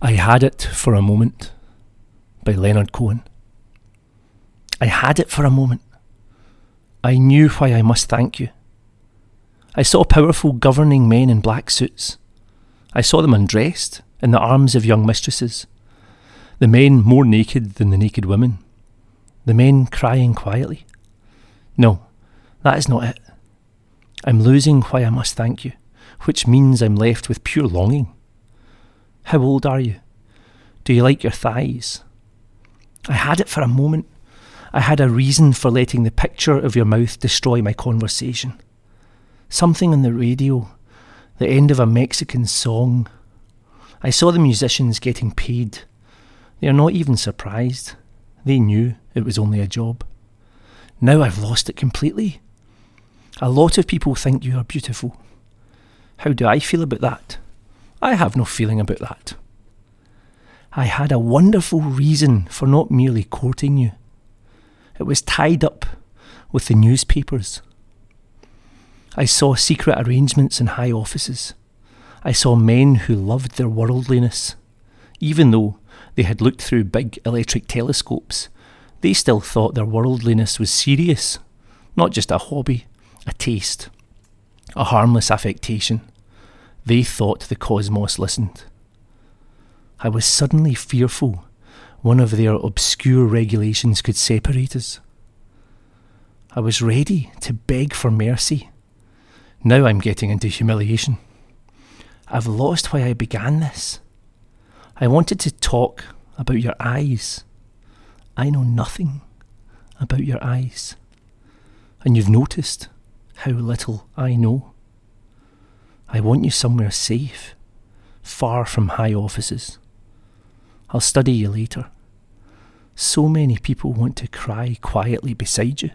I Had It for a Moment by Leonard Cohen. I had it for a moment. I knew why I must thank you. I saw powerful governing men in black suits. I saw them undressed in the arms of young mistresses. The men more naked than the naked women. The men crying quietly. No, that is not it. I'm losing why I must thank you, which means I'm left with pure longing. How old are you? Do you like your thighs? I had it for a moment. I had a reason for letting the picture of your mouth destroy my conversation. Something on the radio, the end of a Mexican song. I saw the musicians getting paid. They are not even surprised. They knew it was only a job. Now I've lost it completely. A lot of people think you are beautiful. How do I feel about that? I have no feeling about that. I had a wonderful reason for not merely courting you. It was tied up with the newspapers. I saw secret arrangements in high offices. I saw men who loved their worldliness. Even though they had looked through big electric telescopes, they still thought their worldliness was serious, not just a hobby, a taste, a harmless affectation. They thought the cosmos listened. I was suddenly fearful one of their obscure regulations could separate us. I was ready to beg for mercy. Now I'm getting into humiliation. I've lost why I began this. I wanted to talk about your eyes. I know nothing about your eyes. And you've noticed how little I know. I want you somewhere safe, far from high offices. I'll study you later. So many people want to cry quietly beside you.